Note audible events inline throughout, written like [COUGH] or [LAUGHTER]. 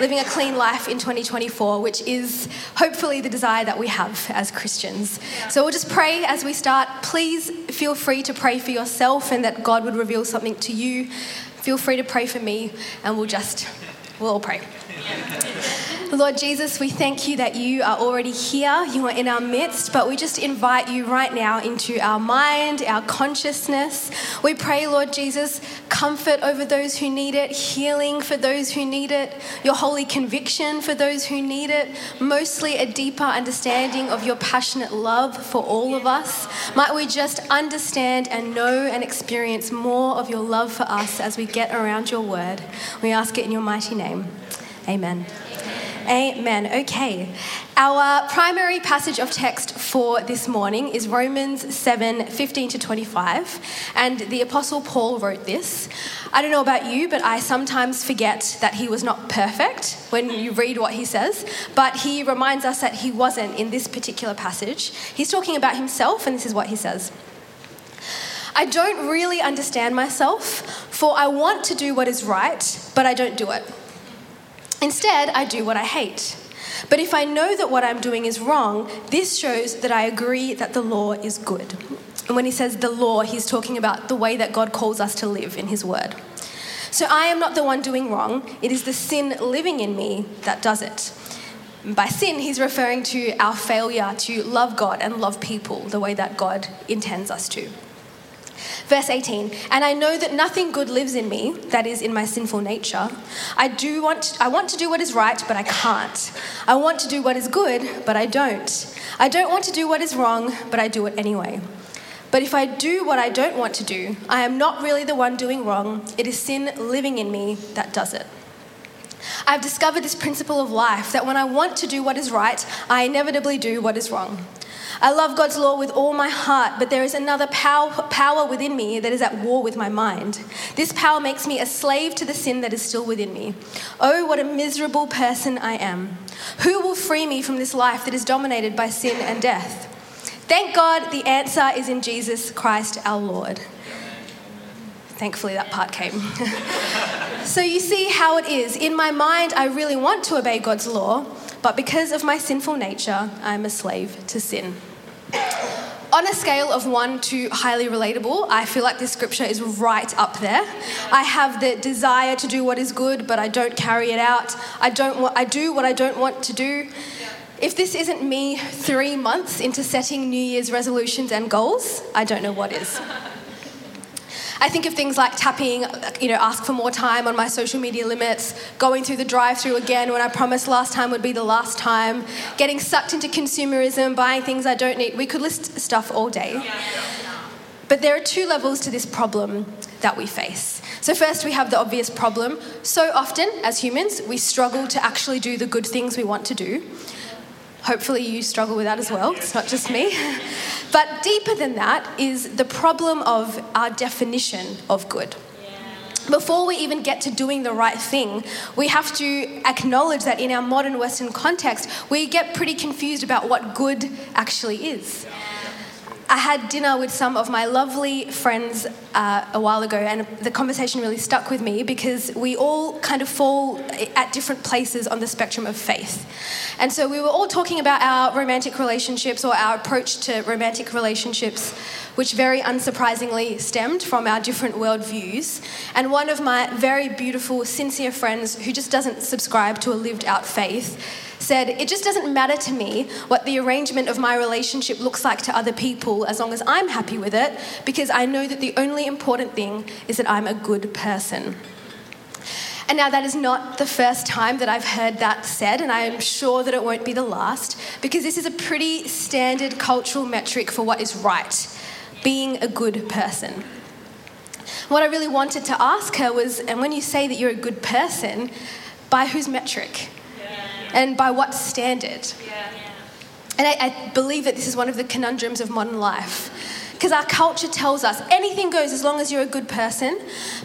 Living a clean life in 2024, which is hopefully the desire that we have as Christians. So we'll just pray as we start. Please feel free to pray for yourself and that God would reveal something to you. Feel free to pray for me, and we'll just, we'll all pray. Lord Jesus, we thank you that you are already here, you are in our midst, but we just invite you right now into our mind, our consciousness. We pray, Lord Jesus, comfort over those who need it, healing for those who need it, your holy conviction for those who need it, mostly a deeper understanding of your passionate love for all of us. Might we just understand and know and experience more of your love for us as we get around your word. We ask it in your mighty name. Amen. Amen. Okay. Our primary passage of text for this morning is Romans 7 15 to 25. And the Apostle Paul wrote this. I don't know about you, but I sometimes forget that he was not perfect when you read what he says. But he reminds us that he wasn't in this particular passage. He's talking about himself, and this is what he says. I don't really understand myself, for I want to do what is right, but I don't do it. Instead, I do what I hate. But if I know that what I'm doing is wrong, this shows that I agree that the law is good. And when he says the law, he's talking about the way that God calls us to live in his word. So I am not the one doing wrong, it is the sin living in me that does it. By sin, he's referring to our failure to love God and love people the way that God intends us to. Verse 18, and I know that nothing good lives in me, that is, in my sinful nature. I do want, I want to do what is right, but I can't. I want to do what is good, but I don't. I don't want to do what is wrong, but I do it anyway. But if I do what I don't want to do, I am not really the one doing wrong. It is sin living in me that does it. I've discovered this principle of life that when I want to do what is right, I inevitably do what is wrong. I love God's law with all my heart, but there is another power, power within me that is at war with my mind. This power makes me a slave to the sin that is still within me. Oh, what a miserable person I am. Who will free me from this life that is dominated by sin and death? Thank God the answer is in Jesus Christ our Lord. Thankfully, that part came. [LAUGHS] so, you see how it is. In my mind, I really want to obey God's law, but because of my sinful nature, I'm a slave to sin. On a scale of one to highly relatable, I feel like this scripture is right up there. I have the desire to do what is good, but I don't carry it out. I, don't wa- I do what I don't want to do. If this isn't me three months into setting New Year's resolutions and goals, I don't know what is. I think of things like tapping, you know, ask for more time on my social media limits, going through the drive through again when I promised last time would be the last time, getting sucked into consumerism, buying things I don't need. We could list stuff all day. But there are two levels to this problem that we face. So, first, we have the obvious problem. So often, as humans, we struggle to actually do the good things we want to do. Hopefully, you struggle with that as well. It's not just me. But deeper than that is the problem of our definition of good. Before we even get to doing the right thing, we have to acknowledge that in our modern Western context, we get pretty confused about what good actually is. I had dinner with some of my lovely friends uh, a while ago, and the conversation really stuck with me because we all kind of fall at different places on the spectrum of faith. And so we were all talking about our romantic relationships or our approach to romantic relationships, which very unsurprisingly stemmed from our different worldviews. And one of my very beautiful, sincere friends who just doesn't subscribe to a lived out faith said, It just doesn't matter to me what the arrangement of my relationship looks like to other people as long as I'm happy with it, because I know that the only important thing is that I'm a good person. And now, that is not the first time that I've heard that said, and I am sure that it won't be the last, because this is a pretty standard cultural metric for what is right being a good person. What I really wanted to ask her was, and when you say that you're a good person, by whose metric? And by what standard? And I, I believe that this is one of the conundrums of modern life. Because our culture tells us anything goes as long as you're a good person,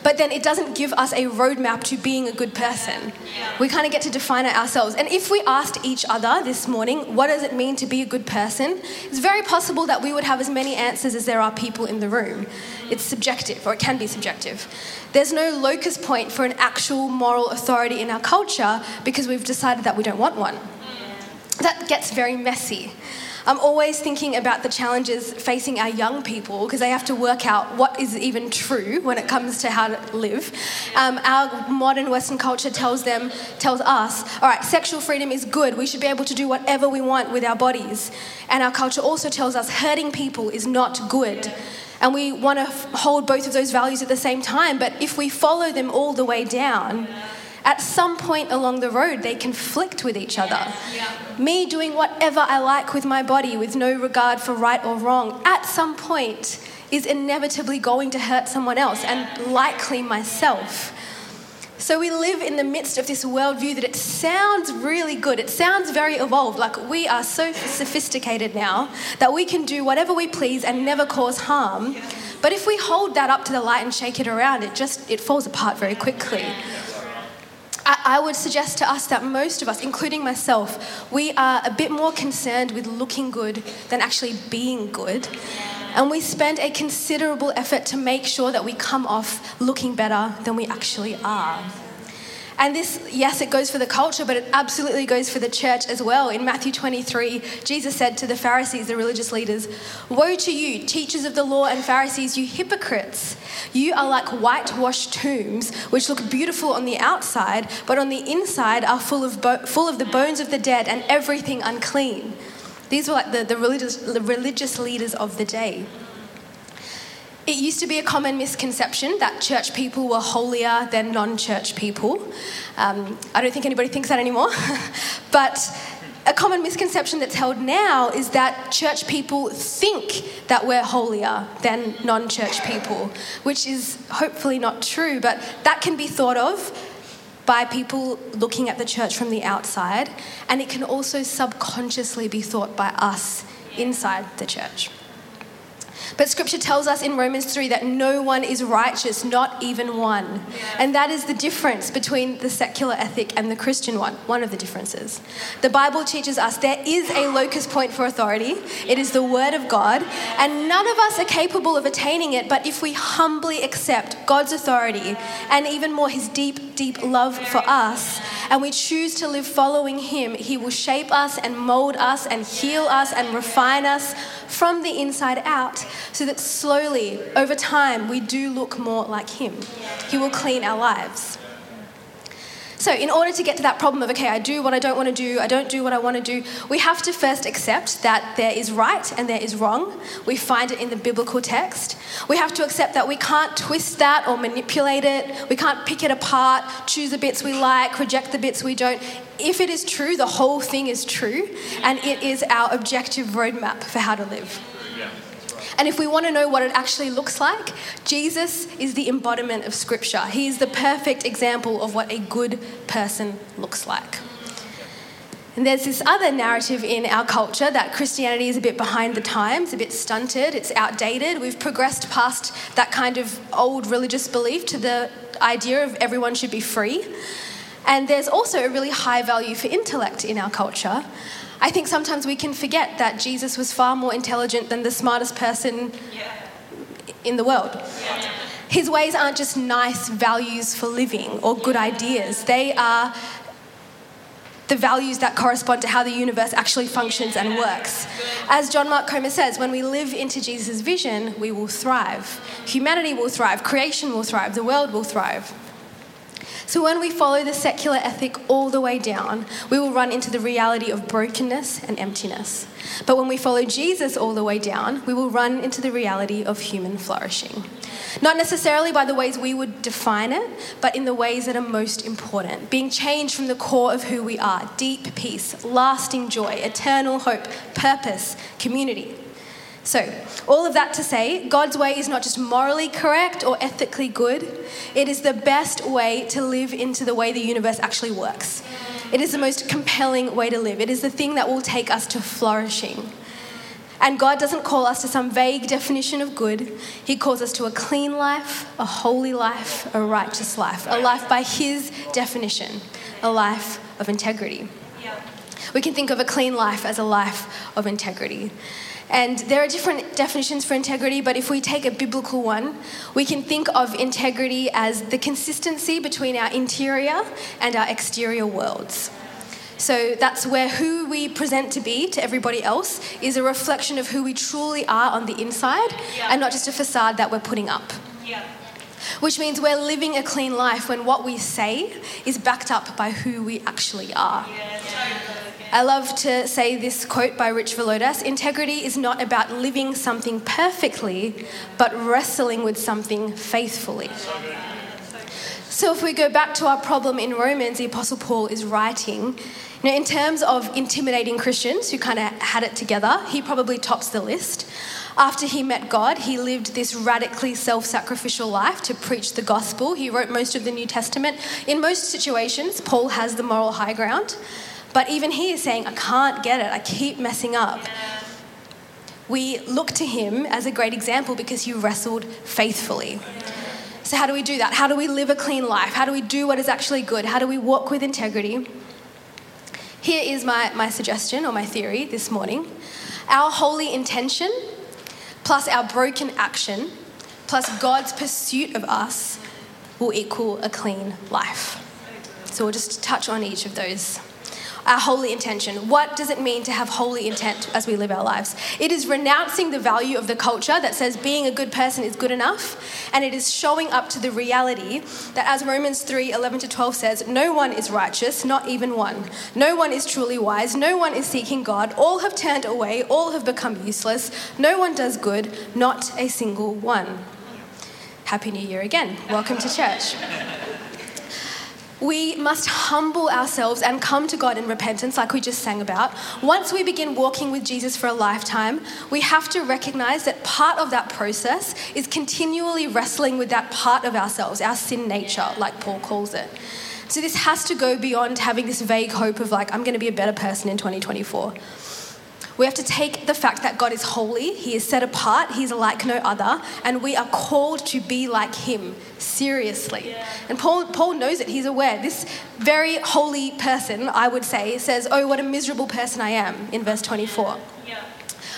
but then it doesn't give us a roadmap to being a good person. We kind of get to define it ourselves. And if we asked each other this morning, what does it mean to be a good person? It's very possible that we would have as many answers as there are people in the room. It's subjective, or it can be subjective. There's no locus point for an actual moral authority in our culture because we've decided that we don't want one. That gets very messy. I'm always thinking about the challenges facing our young people because they have to work out what is even true when it comes to how to live. Um, our modern Western culture tells them, tells us, all right, sexual freedom is good. We should be able to do whatever we want with our bodies. And our culture also tells us hurting people is not good. And we want to hold both of those values at the same time. But if we follow them all the way down, at some point along the road, they conflict with each other. Yeah. Me doing whatever I like with my body with no regard for right or wrong, at some point, is inevitably going to hurt someone else and likely myself. So we live in the midst of this worldview that it sounds really good. It sounds very evolved. Like we are so sophisticated now that we can do whatever we please and never cause harm. But if we hold that up to the light and shake it around, it just it falls apart very quickly. I would suggest to us that most of us, including myself, we are a bit more concerned with looking good than actually being good. And we spend a considerable effort to make sure that we come off looking better than we actually are. And this, yes, it goes for the culture, but it absolutely goes for the church as well. In Matthew 23, Jesus said to the Pharisees, the religious leaders, Woe to you, teachers of the law and Pharisees, you hypocrites! You are like whitewashed tombs, which look beautiful on the outside, but on the inside are full of, bo- full of the bones of the dead and everything unclean. These were like the, the, religious, the religious leaders of the day. It used to be a common misconception that church people were holier than non church people. Um, I don't think anybody thinks that anymore. [LAUGHS] but a common misconception that's held now is that church people think that we're holier than non church people, which is hopefully not true, but that can be thought of by people looking at the church from the outside, and it can also subconsciously be thought by us inside the church. But scripture tells us in Romans 3 that no one is righteous, not even one. And that is the difference between the secular ethic and the Christian one, one of the differences. The Bible teaches us there is a locus point for authority, it is the Word of God, and none of us are capable of attaining it, but if we humbly accept God's authority and even more His deep, deep love for us, and we choose to live following Him, He will shape us and mold us and heal us and refine us from the inside out so that slowly, over time, we do look more like Him. He will clean our lives. So, in order to get to that problem of, okay, I do what I don't want to do, I don't do what I want to do, we have to first accept that there is right and there is wrong. We find it in the biblical text. We have to accept that we can't twist that or manipulate it. We can't pick it apart, choose the bits we like, reject the bits we don't. If it is true, the whole thing is true, and it is our objective roadmap for how to live. And if we want to know what it actually looks like, Jesus is the embodiment of Scripture. He is the perfect example of what a good person looks like. And there's this other narrative in our culture that Christianity is a bit behind the times, a bit stunted, it's outdated. We've progressed past that kind of old religious belief to the idea of everyone should be free. And there's also a really high value for intellect in our culture. I think sometimes we can forget that Jesus was far more intelligent than the smartest person in the world. His ways aren't just nice values for living or good ideas, they are the values that correspond to how the universe actually functions and works. As John Mark Comer says, when we live into Jesus' vision, we will thrive. Humanity will thrive, creation will thrive, the world will thrive. So when we follow the secular ethic all the way down, we will run into the reality of brokenness and emptiness. But when we follow Jesus all the way down, we will run into the reality of human flourishing. Not necessarily by the ways we would define it, but in the ways that are most important. Being changed from the core of who we are deep peace, lasting joy, eternal hope, purpose, community. So, all of that to say, God's way is not just morally correct or ethically good, it is the best way to live into the way the universe actually works. It is the most compelling way to live. It is the thing that will take us to flourishing. And God doesn't call us to some vague definition of good. He calls us to a clean life, a holy life, a righteous life, a life by His definition, a life of integrity. We can think of a clean life as a life of integrity. And there are different definitions for integrity, but if we take a biblical one, we can think of integrity as the consistency between our interior and our exterior worlds. So that's where who we present to be to everybody else is a reflection of who we truly are on the inside yeah. and not just a facade that we're putting up. Yeah. Which means we're living a clean life when what we say is backed up by who we actually are. Yeah, I love to say this quote by Rich Villodas integrity is not about living something perfectly, but wrestling with something faithfully. So, if we go back to our problem in Romans, the Apostle Paul is writing now, in terms of intimidating Christians who kind of had it together, he probably tops the list. After he met God, he lived this radically self sacrificial life to preach the gospel. He wrote most of the New Testament. In most situations, Paul has the moral high ground, but even he is saying, I can't get it, I keep messing up. We look to him as a great example because he wrestled faithfully. So, how do we do that? How do we live a clean life? How do we do what is actually good? How do we walk with integrity? Here is my, my suggestion or my theory this morning. Our holy intention plus our broken action plus God's pursuit of us will equal a clean life. So we'll just touch on each of those our holy intention. What does it mean to have holy intent as we live our lives? It is renouncing the value of the culture that says being a good person is good enough, and it is showing up to the reality that, as Romans 3 11 to 12 says, no one is righteous, not even one. No one is truly wise, no one is seeking God. All have turned away, all have become useless. No one does good, not a single one. Happy New Year again. Welcome to church we must humble ourselves and come to God in repentance, like we just sang about. Once we begin walking with Jesus for a lifetime, we have to recognize that part of that process is continually wrestling with that part of ourselves, our sin nature, like Paul calls it. So this has to go beyond having this vague hope of, like, I'm going to be a better person in 2024. We have to take the fact that God is holy, He is set apart, He's like no other, and we are called to be like Him seriously. Yeah. And Paul, Paul knows it, he's aware. This very holy person, I would say, says, Oh, what a miserable person I am, in verse 24. Yeah.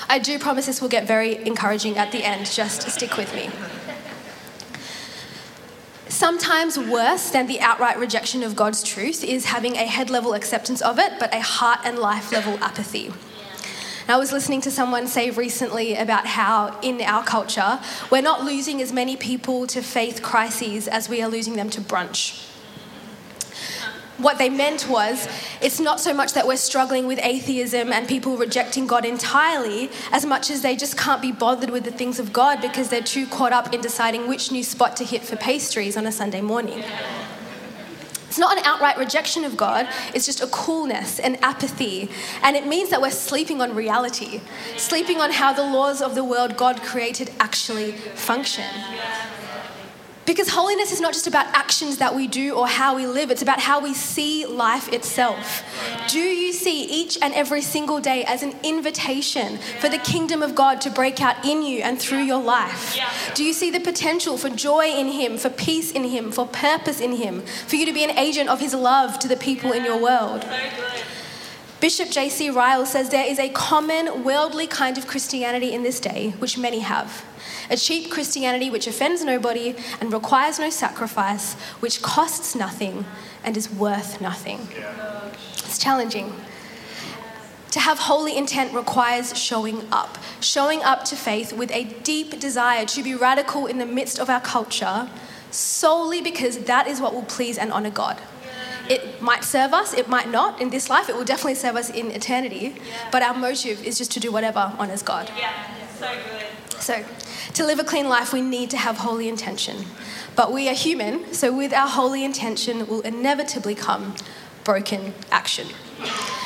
I do promise this will get very encouraging at the end, just stick with me. Sometimes worse than the outright rejection of God's truth is having a head level acceptance of it, but a heart and life level apathy. I was listening to someone say recently about how in our culture, we're not losing as many people to faith crises as we are losing them to brunch. What they meant was, it's not so much that we're struggling with atheism and people rejecting God entirely, as much as they just can't be bothered with the things of God because they're too caught up in deciding which new spot to hit for pastries on a Sunday morning. It's not an outright rejection of God, it's just a coolness an apathy. And it means that we're sleeping on reality, sleeping on how the laws of the world God created actually function. Because holiness is not just about actions that we do or how we live, it's about how we see life itself. Do you see each and every single day as an invitation for the kingdom of God to break out in you and through your life? Do you see the potential for joy in Him, for peace in Him, for purpose in Him, for you to be an agent of His love to the people in your world? Bishop J.C. Ryle says there is a common worldly kind of Christianity in this day, which many have a cheap Christianity which offends nobody and requires no sacrifice, which costs nothing and is worth nothing. It's challenging. To have holy intent requires showing up, showing up to faith with a deep desire to be radical in the midst of our culture, solely because that is what will please and honor God. It might serve us, it might not in this life, it will definitely serve us in eternity, but our motive is just to do whatever honors God. Yeah, so good. So, to live a clean life, we need to have holy intention. But we are human, so with our holy intention will inevitably come broken action.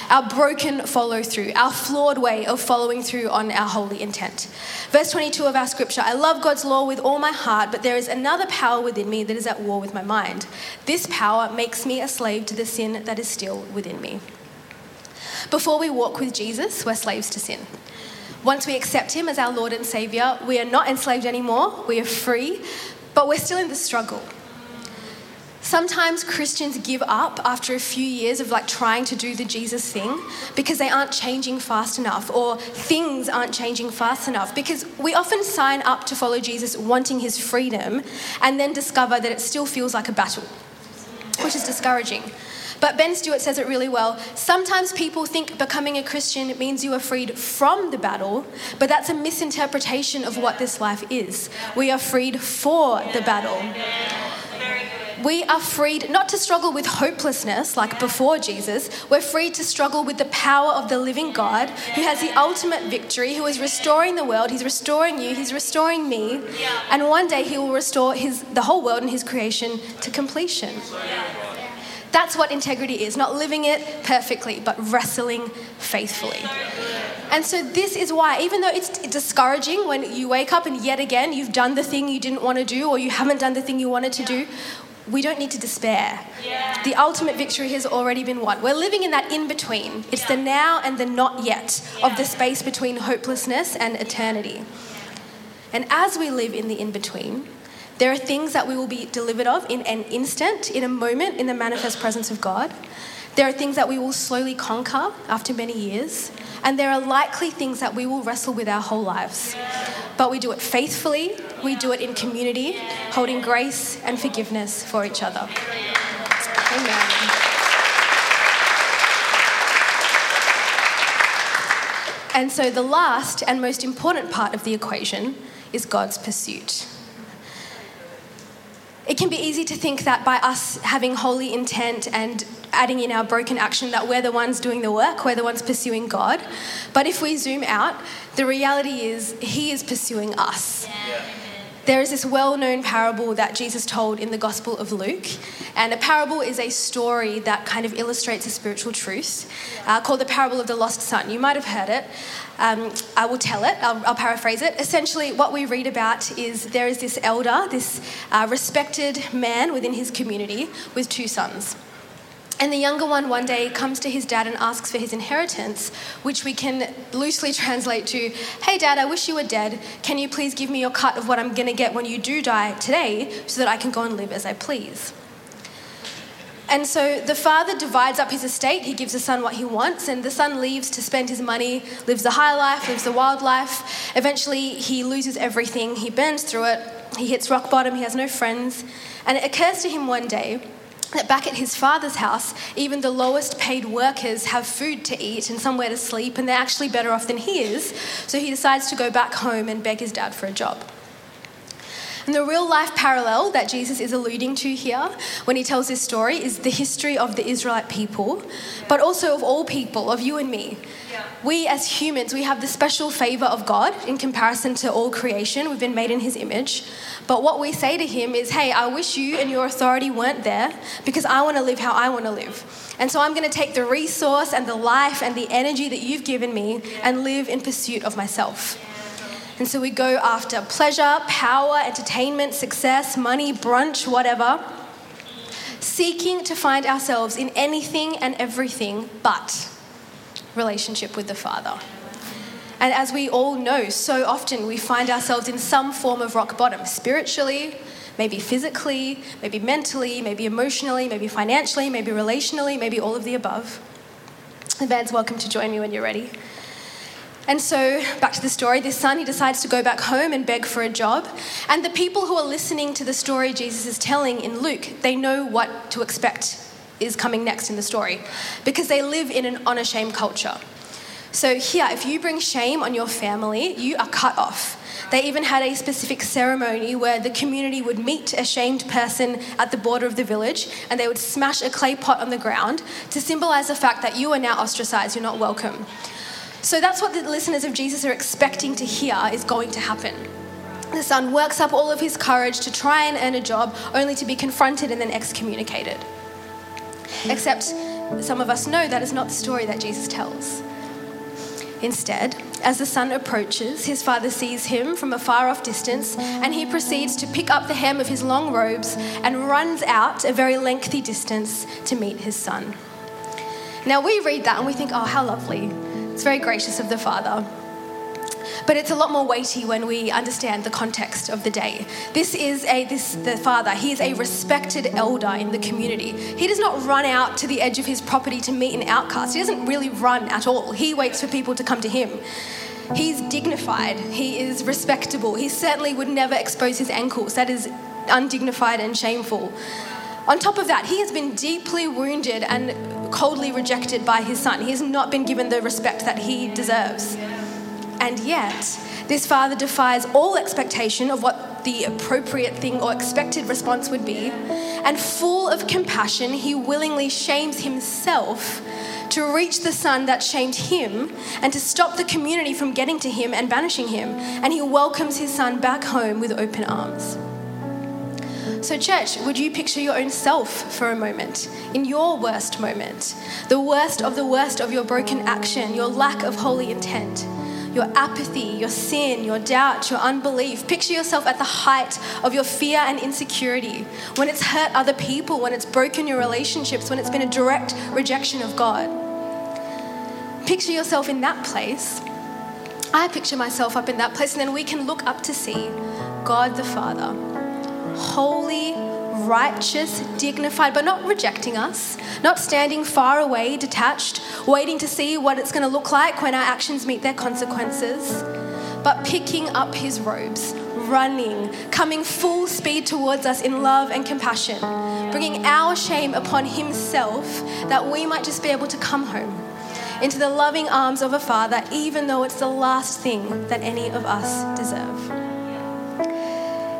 Our broken follow through, our flawed way of following through on our holy intent. Verse 22 of our scripture I love God's law with all my heart, but there is another power within me that is at war with my mind. This power makes me a slave to the sin that is still within me. Before we walk with Jesus, we're slaves to sin. Once we accept Him as our Lord and Savior, we are not enslaved anymore, we are free, but we're still in the struggle. Sometimes Christians give up after a few years of like trying to do the Jesus thing because they aren't changing fast enough or things aren't changing fast enough because we often sign up to follow Jesus wanting his freedom and then discover that it still feels like a battle, which is discouraging. But Ben Stuart says it really well. Sometimes people think becoming a Christian means you are freed from the battle, but that's a misinterpretation of what this life is. We are freed for the battle we are freed not to struggle with hopelessness like before Jesus. We're freed to struggle with the power of the living God who has the ultimate victory, who is restoring the world. He's restoring you, He's restoring me. And one day He will restore his, the whole world and His creation to completion. That's what integrity is not living it perfectly, but wrestling faithfully. And so, this is why, even though it's discouraging when you wake up and yet again you've done the thing you didn't want to do or you haven't done the thing you wanted to do, we don't need to despair. Yeah. The ultimate victory has already been won. We're living in that in between. It's yeah. the now and the not yet yeah. of the space between hopelessness and eternity. And as we live in the in between, there are things that we will be delivered of in an instant, in a moment, in the manifest presence of God. There are things that we will slowly conquer after many years. And there are likely things that we will wrestle with our whole lives. But we do it faithfully, we do it in community, holding grace and forgiveness for each other. Amen. And so, the last and most important part of the equation is God's pursuit. It can be easy to think that by us having holy intent and adding in our broken action that we're the ones doing the work, we're the ones pursuing God. But if we zoom out, the reality is He is pursuing us. Yeah. There is this well known parable that Jesus told in the Gospel of Luke. And a parable is a story that kind of illustrates a spiritual truth uh, called the parable of the lost son. You might have heard it. Um, I will tell it, I'll, I'll, paraphrase it. Essentially, what we read about is there is this elder, this uh, respected man within his community with two sons. And the younger one one day comes to his dad and asks for his inheritance, which we can loosely translate to Hey, dad, I wish you were dead. Can you please give me your cut of what I'm going to get when you do die today so that I can go and live as I please? And so the father divides up his estate. He gives the son what he wants, and the son leaves to spend his money, lives a high life, lives a wild life. Eventually, he loses everything. He burns through it. He hits rock bottom. He has no friends. And it occurs to him one day that back at his father's house, even the lowest paid workers have food to eat and somewhere to sleep, and they're actually better off than he is. So he decides to go back home and beg his dad for a job. And the real life parallel that Jesus is alluding to here when he tells this story is the history of the Israelite people, but also of all people, of you and me. We as humans, we have the special favor of God in comparison to all creation. We've been made in his image. But what we say to him is, hey, I wish you and your authority weren't there because I want to live how I want to live. And so I'm going to take the resource and the life and the energy that you've given me and live in pursuit of myself. And so we go after pleasure, power, entertainment, success, money, brunch, whatever, seeking to find ourselves in anything and everything but relationship with the Father. And as we all know, so often we find ourselves in some form of rock bottom, spiritually, maybe physically, maybe mentally, maybe emotionally, maybe financially, maybe relationally, maybe all of the above. The band's welcome to join me when you're ready. And so, back to the story, this son, he decides to go back home and beg for a job. And the people who are listening to the story Jesus is telling in Luke, they know what to expect is coming next in the story because they live in an honor shame culture. So, here, if you bring shame on your family, you are cut off. They even had a specific ceremony where the community would meet a shamed person at the border of the village and they would smash a clay pot on the ground to symbolize the fact that you are now ostracized, you're not welcome. So that's what the listeners of Jesus are expecting to hear is going to happen. The son works up all of his courage to try and earn a job, only to be confronted and then excommunicated. Except some of us know that is not the story that Jesus tells. Instead, as the son approaches, his father sees him from a far off distance and he proceeds to pick up the hem of his long robes and runs out a very lengthy distance to meet his son. Now we read that and we think, oh, how lovely. It's very gracious of the father. But it's a lot more weighty when we understand the context of the day. This is a this the father. He is a respected elder in the community. He does not run out to the edge of his property to meet an outcast. He doesn't really run at all. He waits for people to come to him. He's dignified. He is respectable. He certainly would never expose his ankles. That is undignified and shameful. On top of that, he has been deeply wounded and coldly rejected by his son. He has not been given the respect that he deserves. And yet, this father defies all expectation of what the appropriate thing or expected response would be. And full of compassion, he willingly shames himself to reach the son that shamed him and to stop the community from getting to him and banishing him. And he welcomes his son back home with open arms. So, church, would you picture your own self for a moment, in your worst moment, the worst of the worst of your broken action, your lack of holy intent? your apathy, your sin, your doubt, your unbelief. Picture yourself at the height of your fear and insecurity, when it's hurt other people, when it's broken your relationships, when it's been a direct rejection of God. Picture yourself in that place. I picture myself up in that place, and then we can look up to see God the Father, holy, righteous, dignified, but not rejecting us, not standing far away, detached, waiting to see what it's going to look like when our actions meet their consequences, but picking up his robes, running, coming full speed towards us in love and compassion, bringing our shame upon himself that we might just be able to come home into the loving arms of a father, even though it's the last thing that any of us deserve.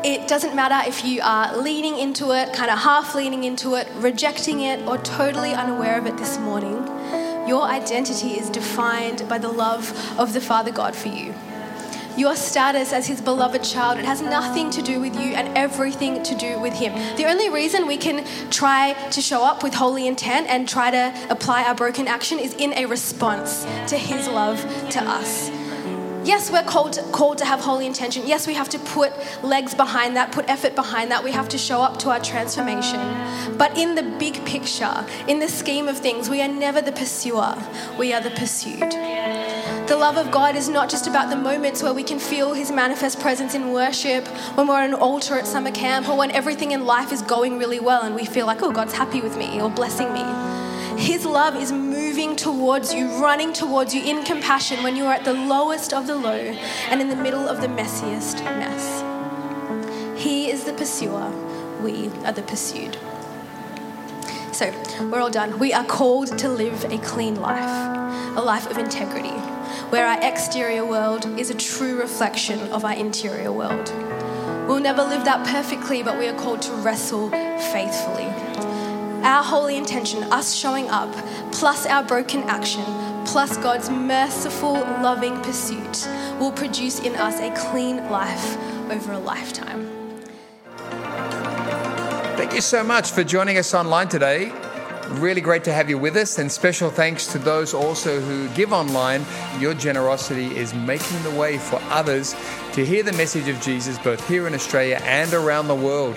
It doesn't matter if you are leaning into it, kind of half leaning into it, rejecting it, or totally unaware of it this morning. Your identity is defined by the love of the Father God for you. Your status as his beloved child, it has nothing to do with you and everything to do with him. The only reason we can try to show up with holy intent and try to apply our broken action is in a response to his love to us. Yes, we're called called to have holy intention. Yes, we have to put legs behind that, put effort behind that. We have to show up to our transformation. But in the big picture, in the scheme of things, we are never the pursuer, we are the pursued. The love of God is not just about the moments where we can feel His manifest presence in worship, when we're on an altar at summer camp, or when everything in life is going really well and we feel like, oh, God's happy with me or blessing me. His love is moving towards you, running towards you in compassion when you are at the lowest of the low and in the middle of the messiest mess. He is the pursuer, we are the pursued. So, we're all done. We are called to live a clean life, a life of integrity, where our exterior world is a true reflection of our interior world. We'll never live that perfectly, but we are called to wrestle faithfully our holy intention, us showing up, plus our broken action, plus God's merciful, loving pursuit, will produce in us a clean life over a lifetime. Thank you so much for joining us online today. Really great to have you with us, and special thanks to those also who give online. Your generosity is making the way for others to hear the message of Jesus both here in Australia and around the world.